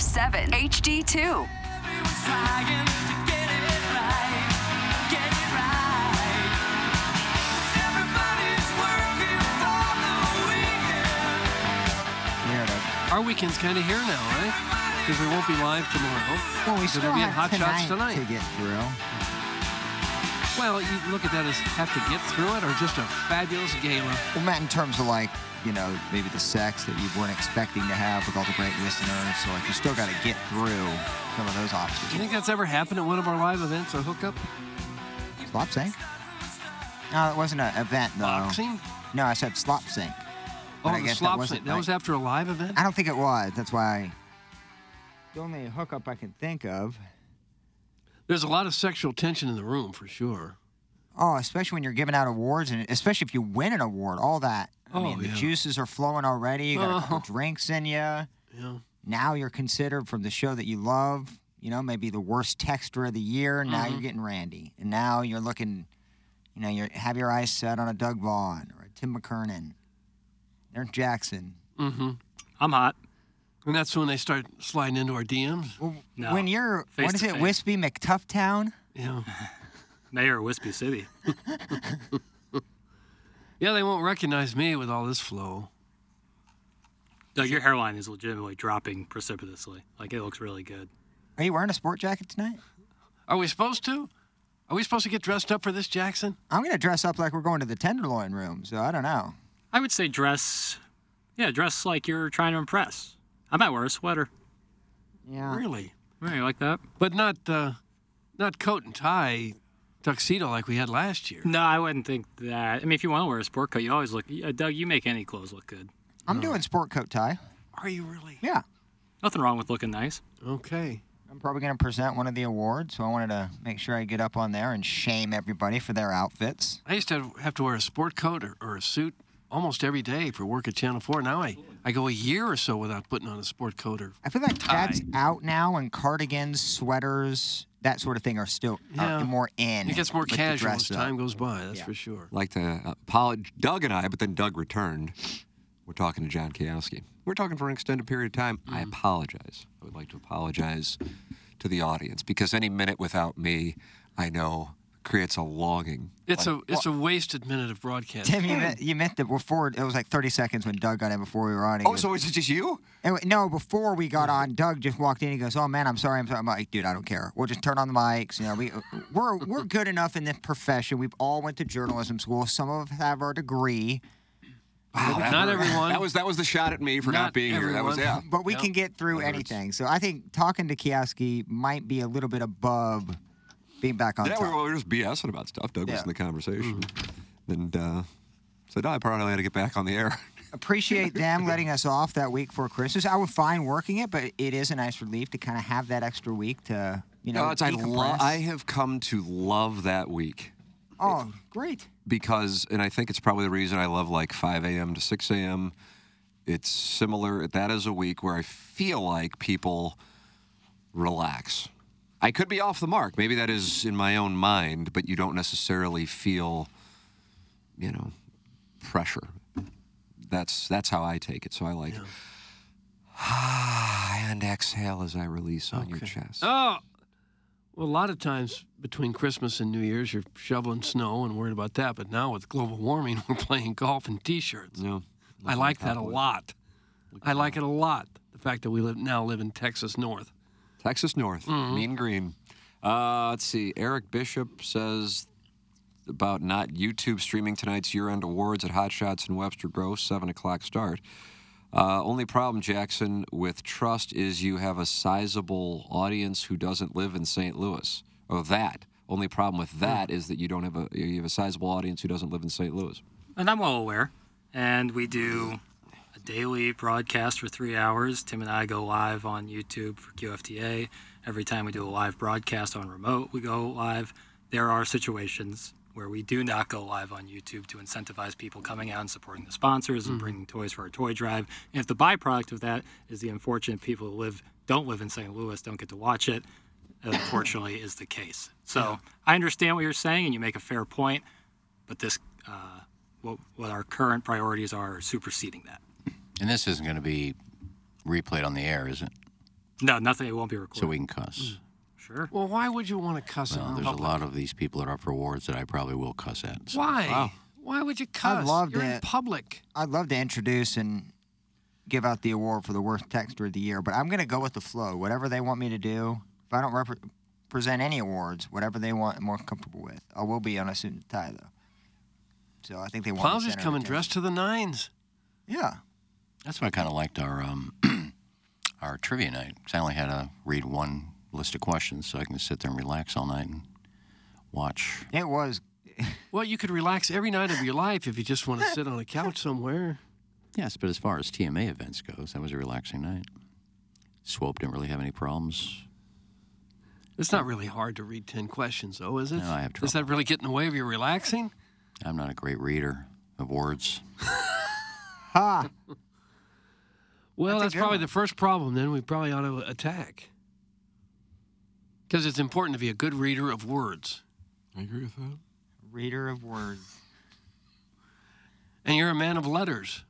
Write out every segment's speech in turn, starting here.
1057 HD2. Our weekend's kind of here now, right? Because we won't be live tomorrow. Well, we Because still we'll be in have Hot Shots tonight, tonight. to get through. Well, you look at that as have to get through it or just a fabulous gala. Well, Matt, in terms of like, you know, maybe the sex that you weren't expecting to have with all the great listeners. So, like, you still got to get through some of those obstacles. Do you think that's ever happened at one of our live events, a hookup? Slop sync? No, it wasn't an event, though. Boxing? No, I said slop sync. Oh, the slop sync. That was after a live event? I don't think it was. That's why. The only hookup I can think of. There's a lot of sexual tension in the room for sure. Oh, especially when you're giving out awards, and especially if you win an award, all that. I Oh, mean, the yeah. juices are flowing already. You got a couple Oh. drinks in you. Yeah. Now you're considered from the show that you love, you know, maybe the worst texter of the year. Now Mm-hmm. you're getting Randy. And now you're looking, you know, you have your eyes set on a Doug Vaughn or a Tim McKernan. They're Jackson. Mm-hmm. I'm hot. And that's when they start sliding into our DMs. Well, No, when you're, face what is to it, face. Wispy McTufftown? Yeah. Mayor of Wispy City. Yeah, they won't recognize me with all this flow. Doug, your hairline is legitimately dropping precipitously. Like it looks really good. Are you wearing a sport jacket tonight? Are we supposed to? Are we supposed to get dressed up for this, Jackson? I'm going to dress up like we're going to the Tenderloin room, so I don't know. I would say dress, yeah, dress like you're trying to impress. I might wear a sweater. Yeah. Really? Right, you like that? But not uh, not coat and tie tuxedo like we had last year. No, I wouldn't think that. I mean, if you want to wear a sport coat, you always look. Uh, Doug, you make any clothes look good. I'm doing sport coat tie. Are you really? Yeah. Nothing wrong with looking nice. Okay. I'm probably going to present one of the awards, so I wanted to make sure I get up on there and shame everybody for their outfits. I used to have to wear a sport coat or, or a suit almost every day for work at Channel 4. Now I, I go a year or so without putting on a sport coat or I feel like tie. that's out now, and cardigans, sweaters, that sort of thing are still Yeah. are more in. It gets more casual as dress up. time goes by, that's Yeah. for sure. like to apologize. Uh, Doug and I, but then Doug returned. We're talking to John Kowski. We're talking for an extended period of time. I mm-hmm. apologize. I would like to apologize to the audience because any minute without me, I know creates a longing. It's a it's a wasted minute of broadcast. Tim, you meant, you meant that before it was like 30 seconds when Doug got in before we were on. He Oh, goes- so is it just you? And we- no, before we got on, Doug just walked in. He goes, "Oh man, I'm sorry. I'm sorry." I'm like, "Dude, I don't care. We'll just turn on the mics. You know, we we're we're good enough in this profession. We've all went to journalism school. Some of us have our degree, Wow, that Not hurt. everyone. That was that was the shot at me for not, Not being here. That was yeah. but we Yeah. can get through That anything. So I think talking to Kioski might be a little bit above being back on Yeah, top. were, we were just BSing about stuff. Doug was in the conversation, Mm-hmm. and uh, said, "I probably had to get back on the air." Appreciate them letting us off that week for Christmas. I would fine working it, but it is a nice relief to kind of have that extra week to you know. No, I, lo- I have come to love that week. oh, great. because, and I think it's probably the reason I love like 5 a.m. to 6 a.m. It's similar. That is a week where I feel like people relax. I could be off the mark. Maybe that is in my own mind, but you don't necessarily feel, you know, pressure. That's that's how I take it. So I like Ah and exhale as I release on your chest. Oh, Well, a lot of times between Christmas and New Year's, you're shoveling snow and worried about that. But now with global warming, we're playing golf in t-shirts. Yeah. I like that a lot. I like it a lot. The fact that we live now live in Texas North. Texas North, mean green. Uh, let's see. Eric Bishop says about not YouTube streaming tonight's year-end awards at Hot Shots in Webster Groves, seven o'clock start. Uh, only problem, Jackson, with trust is you have a sizable audience who doesn't live in St. Louis. Or that. Only problem with that is that you don't have a you have a sizable audience who doesn't live in St. Louis. And I'm well aware. And we do a daily broadcast for three hours. Tim and I go live on YouTube for QFTA. Every time we do a live broadcast on remote, we go live. There are situations where we do not go live on YouTube to incentivize people coming out and supporting the sponsors and bringing toys for our toy drive. And if the byproduct of that is the unfortunate people who live don't live in St. Louis don't get to watch it, unfortunately is the case. So I understand what you're saying, and you make a fair point. But this, uh, what, what our current priorities are, are superseding that. And this isn't going to be replayed on the air, is it? No, nothing. It won't be recorded. So we can cuss. Mm. Sure. Well, why would you want to cuss Well, in there's public? a lot of these people that are up for awards that I probably will cuss at. So- Why? Why would you cuss? I'd love You're to. in public. I'd love to introduce and give out the award for the worst texter of the year, but I'm going to go with the flow. Whatever they want me to do, if I don't repre- present any awards, whatever they want, I'm more comfortable with. I will be on a suit and tie though. So I think they want. me Plowsy's center coming dressed to the nines. Yeah. That's why I kind of liked our um, our trivia night. 'cause I only had to read one list of questions, so I can sit there and relax all night and watch. It was. Well, you could relax every night of your life if you just want to sit on a couch somewhere. Yes, but as far as TMA events goes, that was a relaxing night. Swope didn't really have any problems. It's not really hard to read 10 questions, though, is it? No, I have Does that really get in the way of your relaxing? I'm not a great reader of words. Ha! Well, That's that's, probably one. the first problem, then we probably ought to attack. Because it's important to be a good reader of words. I agree with that. Reader of words. And you're a man of letters.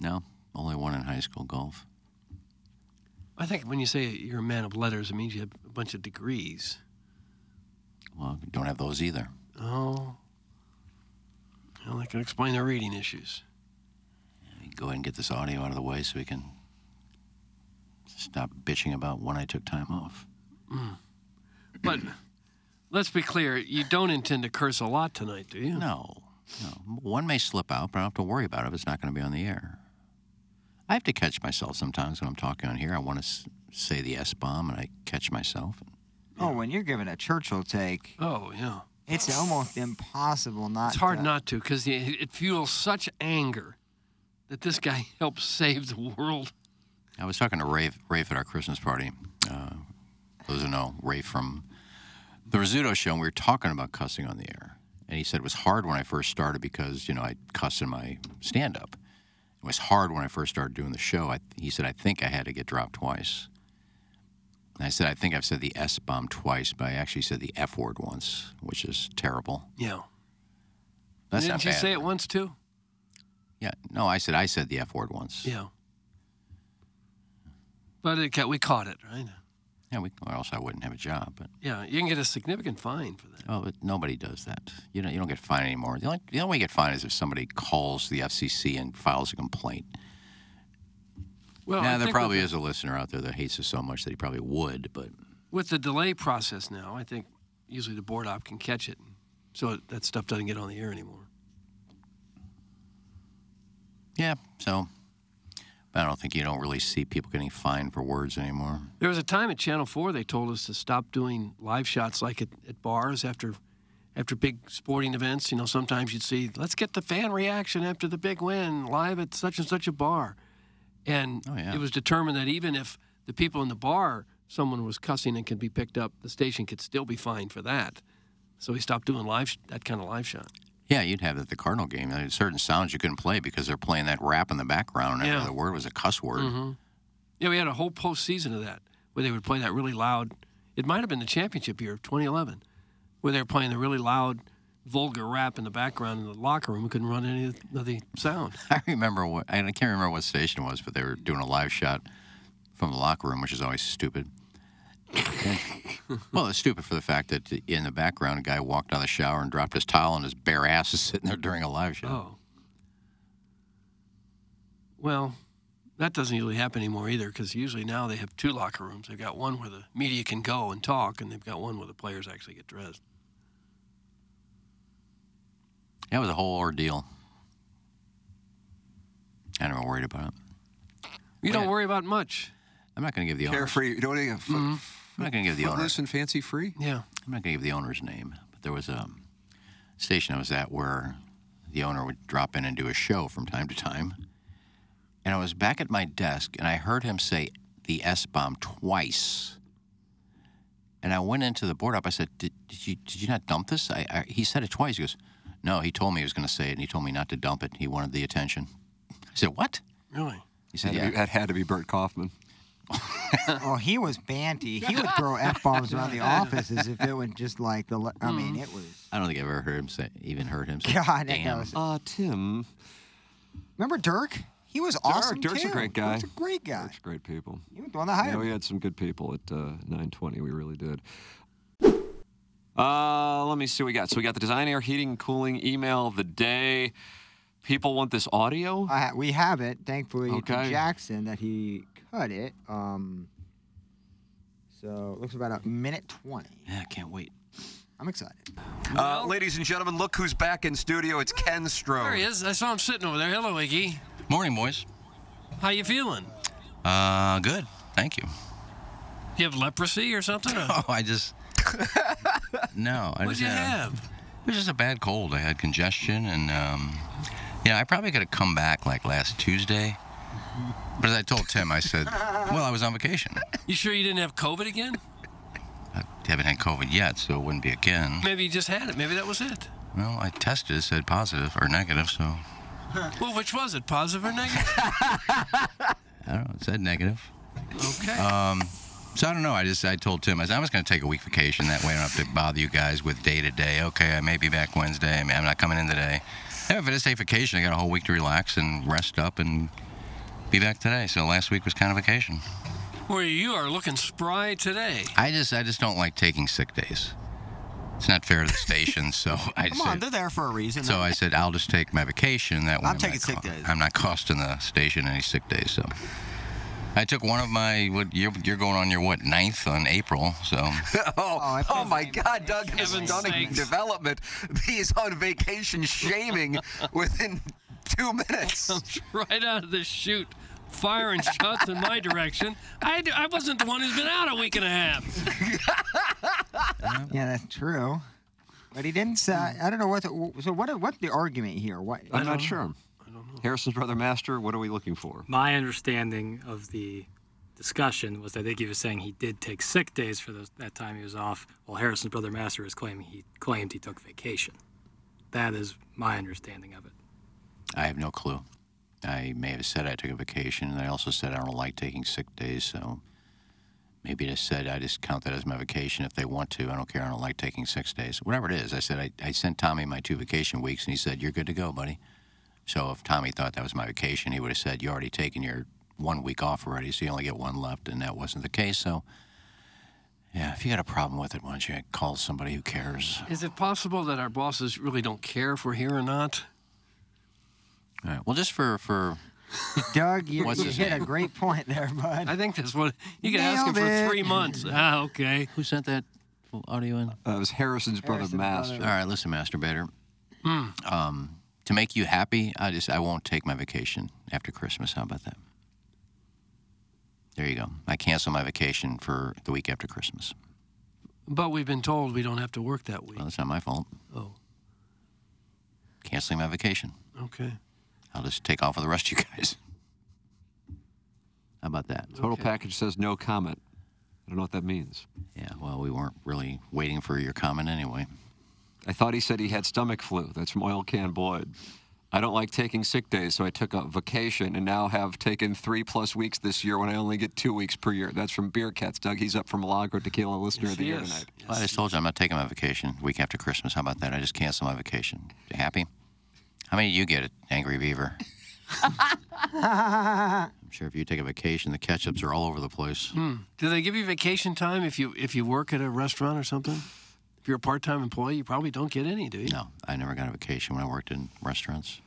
No, only one in high school golf. I think when you say you're a man of letters, it means you have a bunch of degrees. Well, don't have those either. Oh. Well, that can explain the reading issues. Go ahead and get this audio out of the way so we can stop bitching about when I took time off. Mm. But let's be clear, you don't intend to curse a lot tonight, do you? No, no. One may slip out, but I don't have to worry about it if it's not going to be on the air. I have to catch myself sometimes when I'm talking on here. I want to s- say the S bomb, and I catch myself. Oh, when you're giving a Churchill take, Oh, yeah. it's almost impossible not. It's hard to, not to because it fuels such anger that this guy helped save the world. I was talking to Rafe, Rafe at our Christmas party. Uh, those who know Rafe from the Rizzuto show, and we were talking about cussing on the air. And he said it was hard when I first started because, you know, I cuss in my stand up. It was hard when I first started doing the show. I, he said, I think I had to get dropped twice. And I said, I think I've said the S bomb twice, but I actually said the F word once, which is terrible. Yeah. That's Didn't not you bad. say it once too? Yeah, no, I said I said the F word once. Yeah. But it, ca- we caught it, right? Yeah, we, or else I wouldn't have a job. But Yeah, you can get a significant fine for that. Oh, but nobody does that. You don't. You don't get fined anymore. The only, the only way you get fined is if somebody calls the FCC and files a complaint. Well, I yeah, there think probably with is a listener out there that hates us so much that he probably would. But With the delay process now, I think usually the board op can catch it, so that stuff doesn't get on the air anymore. Yeah, so I don't think you don't really see people getting fined for words anymore. There was a time at Channel Four they told us to stop doing live shots like at, at bars after after big sporting events. You know, sometimes you'd see, let's get the fan reaction after the big win live at such and such a bar, and Oh, yeah. it was determined that even if the people in the bar someone was cussing and could be picked up, the station could still be fined for that. So we stopped doing live sh- that kind of live shot. Yeah, you'd have that at the Cardinal game. There certain sounds you couldn't play because they're playing that rap in the background, and Yeah. other word was a cuss word. hmm Yeah, we had a whole postseason of that where they would play that really loud. It might have been the championship year of 2011, where they were playing the really loud, vulgar rap in the background in the locker room. We couldn't run any of the sound. I remember what and I can't remember what station it was, but they were doing a live shot from the locker room, which is always stupid. Well, it's stupid for the fact that in the background, a guy walked out of the shower and dropped his towel, and his bare ass is sitting there during a live show. Oh. Well, that doesn't usually happen anymore either because usually now they have two locker rooms. They've got one where the media can go and talk, and they've got one where the players actually get dressed. Yeah, it was a whole ordeal. I'm not worried about it. You don't worry about much. I'm not going to give the owners. Carefree. You don't want to mm-hmm. get I'm not going to give the owners. footloose and fancy free. Yeah. I'm not going to give the owner's name, but there was a um, station I was at where the owner would drop in and do a show from time to time. And I was back at my desk and I heard him say the S bomb twice. And I went into the board up. I said, "Did, did you did you not dump this?" I, I, he said it twice. He goes, "No." He told me he was going to say it, and he told me not to dump it. He wanted the attention. I said, "What?" Really? He said, Had "Yeah." be- that had to be Bert Kaufman. oh, he was banty. He would throw f bombs around the office as if it would just like the. le- I mean, it was. I don't think I've ever heard him say, even heard him say, God, "Damn." was- Uh, Tim. Remember Dirk? He was awesome Dirk's too. a great guy. He's a great guy. Dirk's great people. He was the one that hired Yeah, we had some good people at uh, 920. We really did. Uh, let me see what we got. So we got the design, air, heating, and cooling email of the day. People want this audio. I ha- we have it, thankfully, Okay. to Jackson that he cut it. Um, so it looks about a minute 20. Yeah, I can't wait. I'm excited. Uh, ladies and gentlemen, look who's back in studio. It's Ken Stroh. There he is. I saw him sitting over there. Hello, Iggy. Morning, boys. How you feeling? Uh, good. Thank you. You have leprosy or something? or- Oh, I just. no, I What'd just you had have? It was just a bad cold. I had congestion, and um, you know, I probably could have come back like last Tuesday. But as I told Tim, I said, "Well, I was on vacation. You sure you didn't have COVID again? I haven't had COVID yet, so it wouldn't be again." Maybe you just had it. Maybe that was it. Well, I tested, said positive or negative, so Well, which was it? Positive or negative? I don't know. It said negative. Okay. Um, so I don't know. I just I told Tim I, said, I was going to take a week vacation. That way I don't have to bother you guys with day to day. Okay, I may be back Wednesday. I I'm not coming in today. Yeah, if I just take vacation, I got a whole week to relax and rest up and be back today. So last week was kind of vacation. Well, you are looking spry today. I just I just don't like taking sick days. It's not fair to the station, so I Come said. on, they're there for a reason. So I said I'll just take my vacation. That way I'm not taking sick co- days. I'm not costing the station any sick days. So I took one of my. What you're, you're going on your what ninth on April? So oh, oh, oh my God, Doug, a Heaven's stunning sakes. development. He's on vacation shaming within two minutes. Comes right out of the chute, firing shots in my direction. I, I wasn't the one who's been out a week and a half. Yeah, that's true. But he didn't say. I don't know what. The, so what? What's the argument here? What? I'm not sure. Harrison's brother master. What are we looking for? My understanding of the discussion was that Iggy was saying he did take sick days for those, that time he was off, while Harrison's brother Master is claiming he claimed he took vacation. That is my understanding of it. I have no clue. I may have said I took a vacation, and I also said I don't like taking sick days. So maybe I said I just count that as my vacation if they want to. I don't care. I don't like taking six days. Whatever it is, I said I, I sent Tommy my two vacation weeks, and he said you're good to go, buddy. So if Tommy thought that was my vacation, he would have said you already taken your one week off already, so you only get one left, and that wasn't the case. So. Yeah, if you got a problem with it, why don't you call somebody who cares? Is it possible that our bosses really don't care if we're here or not? All right. Well, just for for Doug, you, What's you his hit a name? great point there, bud. I think that's what you can ask him Nailed for it. three months. Ah, okay. who sent that audio in? Uh, it was Harrison's brother Harrison's master. brother. All right, listen, masturbator. Hmm. Um, to make you happy, I just I won't take my vacation after Christmas. How about that? There you go. I cancel my vacation for the week after Christmas. But we've been told we don't have to work that week. Well, that's not my fault. Oh, Canceling my vacation. okay. I'll just take off with the rest of you guys. How about that? Total package says no comment. I don't know what that means. Yeah. Well, we weren't really waiting for your comment anyway. I thought he said he had stomach flu. That's from Oil Can Boyd. I don't like taking sick days, so I took a vacation and now have taken three plus weeks this year when I only get two weeks per year. That's from Beer Cats, Doug. He's up from Milagro Tequila listener Yes, of the year is. tonight. Well, I just told you I'm not taking my vacation week after Christmas. How about that? I just canceled my vacation. You happy? How many do you get, it, Angry Beaver? I'm sure if you take a vacation, the ketchups are all over the place. Hmm. Do they give you vacation time if you if you work at a restaurant or something? If you're a part-time employee, you probably don't get any, do you? No, I never got a vacation when I worked in restaurants.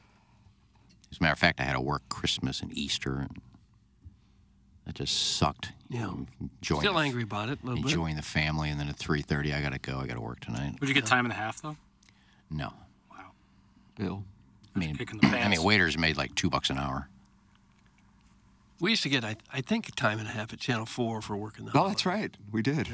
As a matter of fact, I had to work Christmas and Easter, and that just sucked. Yeah. Enjoying Still the- angry about it a little bit. enjoying the family, and then at 3:30, I got to go. I got to work tonight. Would you get time and a half though? No. Wow, Bill. I mean, Kicking the I mean, waiters made like two bucks an hour. We used to get, I, I think, a time and a half at Channel 4 for working the Oh, that's right. We did.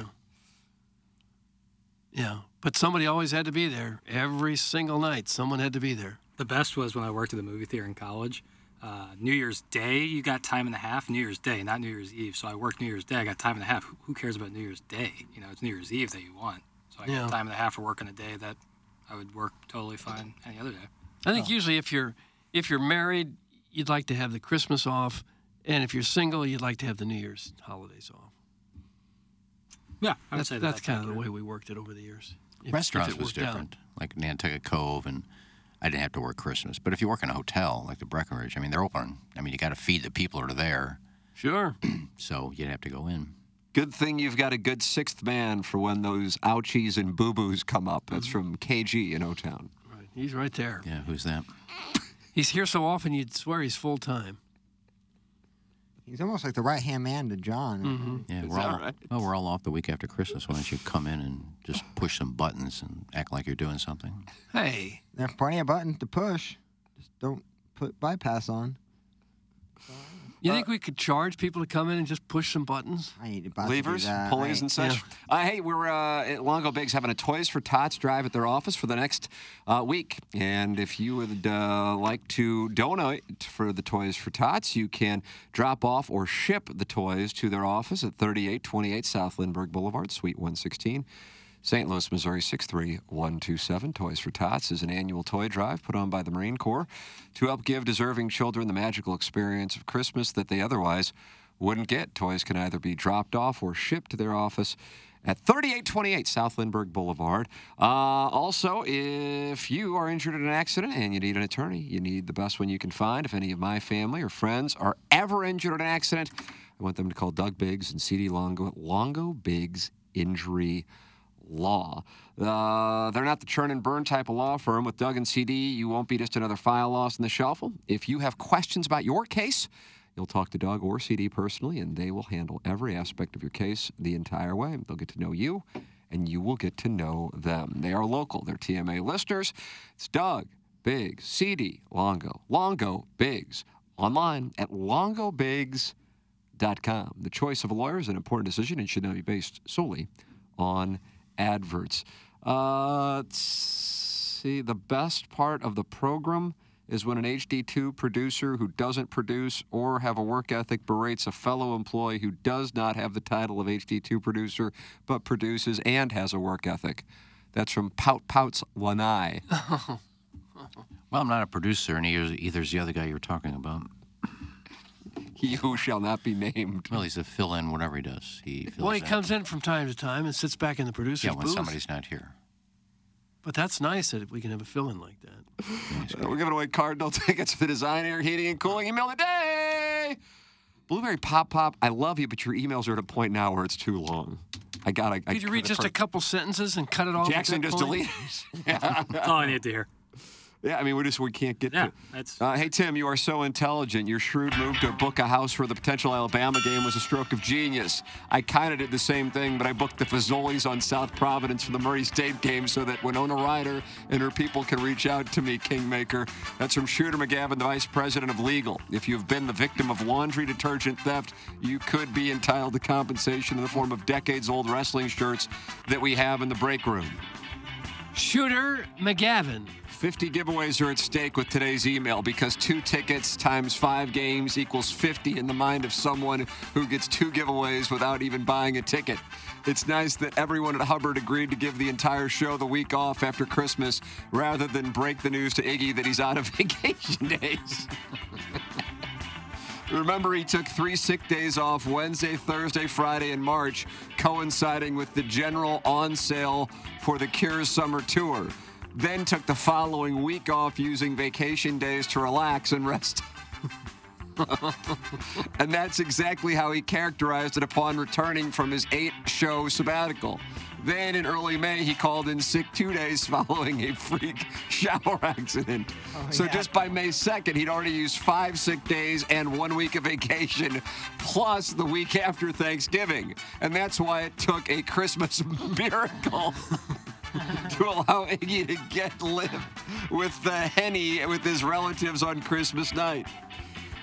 Yeah. But somebody always had to be there. Every single night, someone had to be there. The best was when I worked at the movie theater in college. Uh, New Year's Day, you got time and a half. New Year's Day, not New Year's Eve. So I worked New Year's Day. I got time and a half. Who, who cares about New Year's Day? You know, it's New Year's Eve that you want. So I Yeah. got time and a half for working a day that I would work totally fine any other day. I think oh. usually if you're if you're married, you'd like to have the Christmas off, and if you're single, you'd like to have the New Year's holidays off. Yeah, I would that's, say that that's that's kind of the way we worked it over the years. If- if Restaurants it was worked out. different, like Nantucket Cove, and I didn't have to work Christmas. But if you work in a hotel like the Breckenridge, I mean, they're open. I mean, you got to feed the people that are there. Sure. so you'd have to go in. Good thing you've got a good sixth man for when those ouchies and boo boos come up. That's mm-hmm. from KG in O Town. He's right there. Yeah, who's that? He's here so often you'd swear he's full time. He's almost like the right hand man to John. Mm-hmm. Yeah, we're that all right? well, we're all off the week after Christmas. Why don't you come in and just push some buttons and act like you're doing something? Hey. There's plenty of buttons to push. Just don't put bypass on. You think we could charge people to come in and just push some buttons? I ain't about Levers, pulleys, and such. Uh, hey, we're uh, at Longo Biggs having a Toys for Tots drive at their office for the next uh, week. And if you would uh, like to donate for the Toys for Tots, you can drop off or ship the toys to their office at 3828 South Lindbergh Boulevard, Suite 116. St. Louis, Missouri 63127. Toys for Tots is an annual toy drive put on by the Marine Corps to help give deserving children the magical experience of Christmas that they otherwise wouldn't get. Toys can either be dropped off or shipped to their office at 3828 South Lindbergh Boulevard. Uh, also, if you are injured in an accident and you need an attorney, you need the best one you can find. If any of my family or friends are ever injured in an accident, I want them to call Doug Biggs and CD Longo at Longo Biggs Injury Law. Uh, they're not the churn and burn type of law firm. With Doug and CD, you won't be just another file lost in the shuffle. If you have questions about your case, you'll talk to Doug or CD personally, and they will handle every aspect of your case the entire way. They'll get to know you, and you will get to know them. They are local, they're TMA listeners. It's Doug, Biggs, CD, Longo, Longo, Biggs, online at longobiggs.com. The choice of a lawyer is an important decision and should not be based solely on adverts. Uh, let's see, the best part of the program is when an HD2 producer who doesn't produce or have a work ethic berates a fellow employee who does not have the title of HD2 producer but produces and has a work ethic. That's from Pout Pouts Lanai. Well, I'm not a producer, and either, either's the other guy you're talking about. He who shall not be named. Well, he's a fill-in, whatever he does. He fills Well, he in. comes in from time to time and sits back in the producer's Yeah, when booth. somebody's not here. But that's nice that we can have a fill-in like that. Uh, we're giving away Cardinal tickets for the Design Air Heating and Cooling email of the day. Blueberry Pop Pop, I love you, but your emails are at a point now where it's too long. I gotta. I Could you read gotta just a couple sentences and cut it off? at Jackson that just point? delete it. yeah. That's all I need to hear. Yeah, I mean, we just we can't get Yeah, to. that's. Uh, hey Tim, you are so intelligent. Your shrewd move to book a house for the potential Alabama game was a stroke of genius. I kind of did the same thing, but I booked the Fazoli's on South Providence for the Murray State game so that Winona Ryder and her people can reach out to me, Kingmaker. That's from Shooter McGavin, the Vice President of Legal. If you've been the victim of laundry detergent theft, you could be entitled to compensation in the form of decades-old wrestling shirts that we have in the break room. Shooter McGavin. 50 giveaways are at stake with today's email because two tickets times five games equals 50 in the mind of someone who gets two giveaways without even buying a ticket. It's nice that everyone at Hubbard agreed to give the entire show the week off after Christmas rather than break the news to Iggy that he's out of vacation days. Remember, he took three sick days off Wednesday, Thursday, Friday, and March, coinciding with the general on sale for the Cure Summer Tour. Then took the following week off using vacation days to relax and rest. and that's exactly how he characterized it upon returning from his eight show sabbatical. Then in early May, he called in sick two days following a freak shower accident. Oh, so just by May 2nd, he'd already used five sick days and one week of vacation, plus the week after Thanksgiving. And that's why it took a Christmas miracle. to allow Iggy to get live with the Henny with his relatives on Christmas night.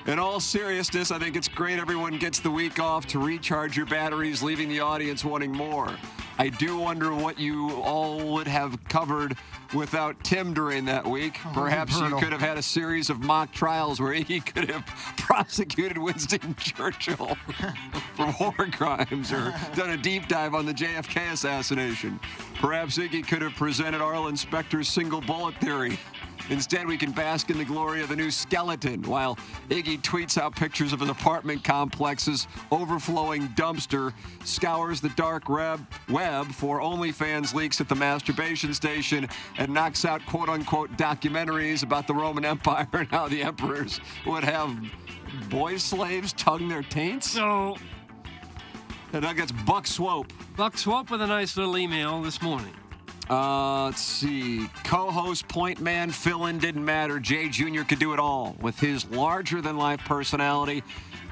In all seriousness, I think it's great everyone gets the week off to recharge your batteries, leaving the audience wanting more. I do wonder what you all would have covered without Tim during that week. Perhaps you could have had a series of mock trials where Iggy could have prosecuted Winston Churchill for war crimes or done a deep dive on the JFK assassination. Perhaps Iggy could have presented Arlen Specter's single bullet theory. Instead, we can bask in the glory of the new skeleton while Iggy tweets out pictures of his apartment complex's overflowing dumpster, scours the dark web, web for OnlyFans leaks at the masturbation station, and knocks out quote unquote documentaries about the Roman Empire and how the emperors would have boy slaves tongue their taints. So, And that gets Buck Swope. Buck Swope with a nice little email this morning. Uh, let's see. Co-host, point man, fill-in didn't matter. Jay Jr. could do it all with his larger-than-life personality.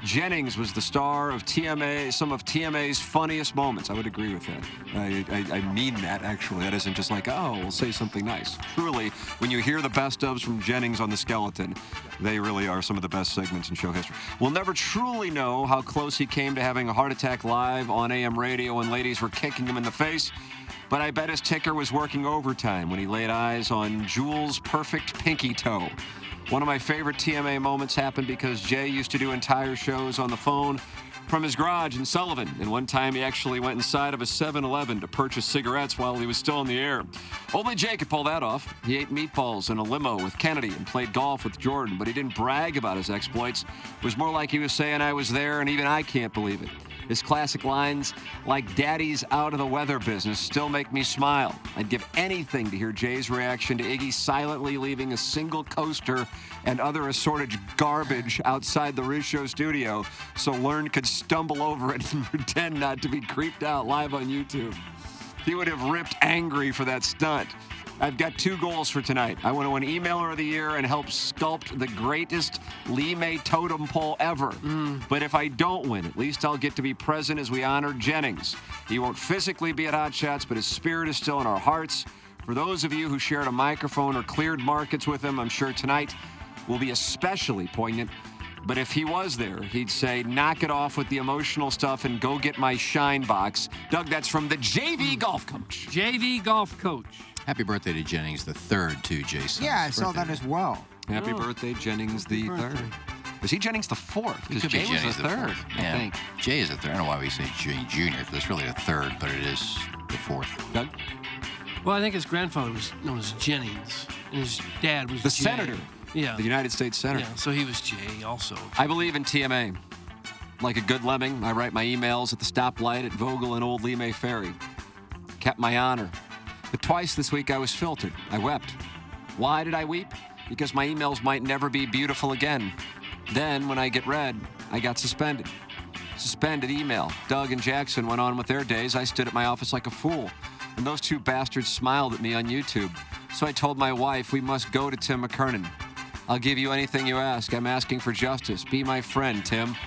Jennings was the star of TMA, some of TMA's funniest moments. I would agree with that. I, I, I mean that actually. That isn't just like, oh, we'll say something nice. Truly, when you hear the best ofs from Jennings on the skeleton, they really are some of the best segments in show history. We'll never truly know how close he came to having a heart attack live on AM radio when ladies were kicking him in the face. But I bet his ticker was working overtime when he laid eyes on Jules' perfect pinky toe. One of my favorite TMA moments happened because Jay used to do entire shows on the phone from his garage in Sullivan. And one time he actually went inside of a 7 Eleven to purchase cigarettes while he was still in the air. Only Jay could pull that off. He ate meatballs in a limo with Kennedy and played golf with Jordan, but he didn't brag about his exploits. It was more like he was saying, I was there and even I can't believe it. His classic lines, like Daddy's out of the weather business, still make me smile. I'd give anything to hear Jay's reaction to Iggy silently leaving a single coaster and other assorted garbage outside the Riz Show studio so Lern could stumble over it and pretend not to be creeped out live on YouTube. He would have ripped angry for that stunt. I've got two goals for tonight. I want to win Emailer of the Year and help sculpt the greatest Lemay totem pole ever. But if I don't win, at least I'll get to be present as we honor Jennings. He won't physically be at Hot Shots, but his spirit is still in our hearts. For those of you who shared a microphone or cleared markets with him, I'm sure tonight will be especially poignant. But if he was there, he'd say, knock it off with the emotional stuff and go get my shine box. Doug, that's from the JV golf coach. JV golf coach. Happy birthday to Jennings, the third, too, Jason. Yeah, I saw that as well. Happy oh. birthday, Jennings the third. Was he Jennings the fourth? It Because could be Jay was Jennings the third, fourth. I Yeah. think. Jay is the third. I don't know why we say Jay Junior because it's really a third, but it is the fourth. Doug? Well, I think his grandfather was known as Jennings, and his dad was The Jay. senator. Yeah. The United States Senator. Yeah, so he was Jay also. I believe in TMA. Like a good lemming, I write my emails at the stoplight at Vogel and Old Lemay Ferry. Kept my honor. But twice this week I was filtered. I wept. Why did I weep? Because my emails might never be beautiful again. Then, when I get read, I got suspended. Suspended email. Doug and Jackson went on with their days. I stood at my office like a fool. And those two bastards smiled at me on YouTube. So I told my wife we must go to Tim McKernan. I'll give you anything you ask. I'm asking for justice. Be my friend, Tim.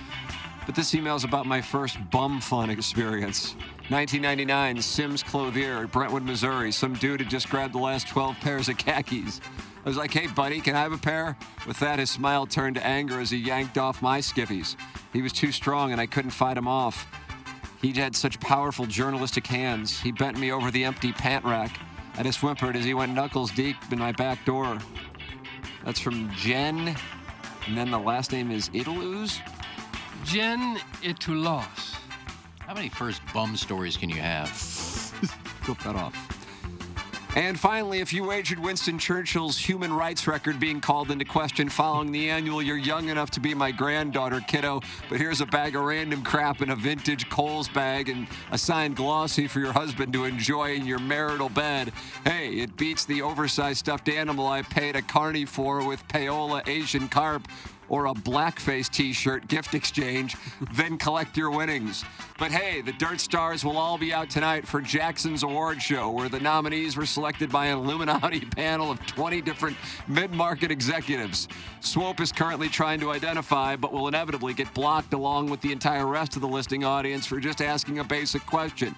But this email is about my first bum fun experience. 1999, Sims Clothier, Brentwood, Missouri. Some dude had just grabbed the last 12 pairs of khakis. I was like, hey, buddy, can I have a pair? With that, his smile turned to anger as he yanked off my skivvies. He was too strong and I couldn't fight him off. He had such powerful journalistic hands. He bent me over the empty pant rack. I just whimpered as he went knuckles deep in my back door. That's from Jen. And then the last name is Italuz. Jen Itulos. How many first bum stories can you have? Clip that off. And finally, if you wagered Winston Churchill's human rights record being called into question following the annual You're Young Enough to Be My Granddaughter, kiddo, but here's a bag of random crap in a vintage Kohl's bag and a signed glossy for your husband to enjoy in your marital bed. Hey, it beats the oversized stuffed animal I paid a carny for with payola Asian carp or a blackface t shirt gift exchange, then collect your winnings. But hey, the Dirt Stars will all be out tonight for Jackson's Award Show, where the nominees were selected by an Illuminati panel of 20 different mid market executives. Swope is currently trying to identify, but will inevitably get blocked along with the entire rest of the listing audience for just asking a basic question.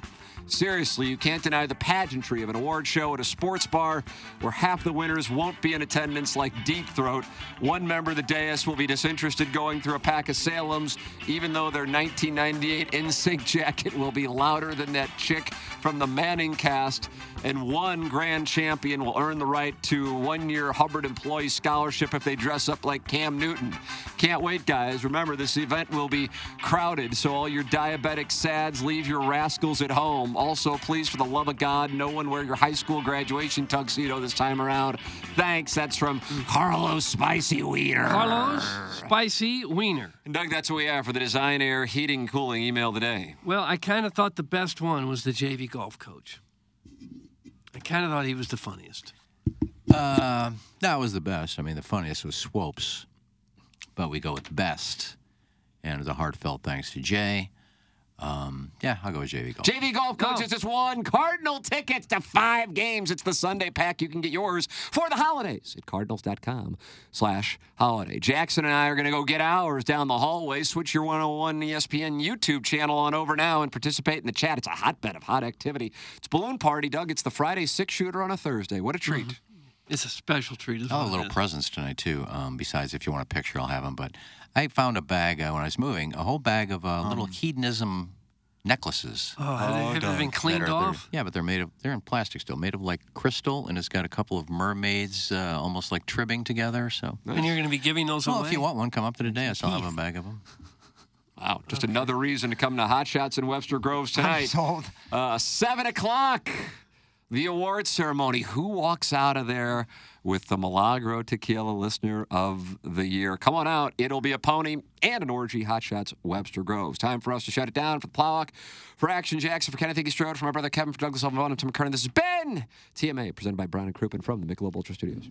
Seriously, you can't deny the pageantry of an award show at a sports bar where half the winners won't be in attendance like Deep Throat. One member of the dais will be disinterested going through a pack of Salem's, even though their 1998 NSYNC jacket will be louder than that chick from the ManningCast. And one grand champion will earn the right to one year Hubbard Employee Scholarship if they dress up like Cam Newton. Can't wait, guys. Remember, this event will be crowded, so all your diabetic sads, leave your rascals at home. Also, please, for the love of God, no one wear your high school graduation tuxedo this time around. Thanks. That's from Carlos Spicy Wiener. Carlos Spicy Wiener. And Doug, that's what we have for the Design Air Heating Cooling email today. Well, I kind of thought the best one was the JV golf coach. I kind of thought he was the funniest. Uh, that was the best. I mean, the funniest was Swopes, but we go with best. And it was a heartfelt thanks to Jay. Um, yeah, I'll go with JV Golf. JV Golf Coaches just won Cardinal tickets to five games. It's the Sunday pack. You can get yours for the holidays at cardinals.com slash holiday. Jackson and I are going to go get ours down the hallway. Switch your 101 ESPN YouTube channel on over now and participate in the chat. It's a hotbed of hot activity. It's Balloon Party, Doug. It's the Friday six shooter on a Thursday. What a treat. It's a special treat as Oh, well. a little presents tonight too. Um, besides, if you want a picture, I'll have them. But I found a bag uh, when I was moving, a whole bag of uh, little hedonism necklaces. Oh, have they- have they been cleaned are- off? Yeah, but they're made of they're in plastic still, made of like crystal, and it's got a couple of mermaids, uh, almost like tribbing together. So. And you're going to be giving those away. Well, away? if you want one, come up to the dais. I'll have a bag of them. Wow, just another reason to come to Hot Shots in Webster Groves tonight. sold. Uh, seven o'clock, the award ceremony. Who walks out of there with the Milagro Tequila Listener of the Year? Come on out. It'll be a pony and an orgy. Hot Shots Webster Groves. Time for us to shut it down for the Plowhawk, for Action Jackson, for Kenneth Hickey Strode, for my brother Kevin, for Douglas Elvon, and Tim McKernan. This has been TMA, presented by Brown and Crouppen from the Michelob Ultra Studios.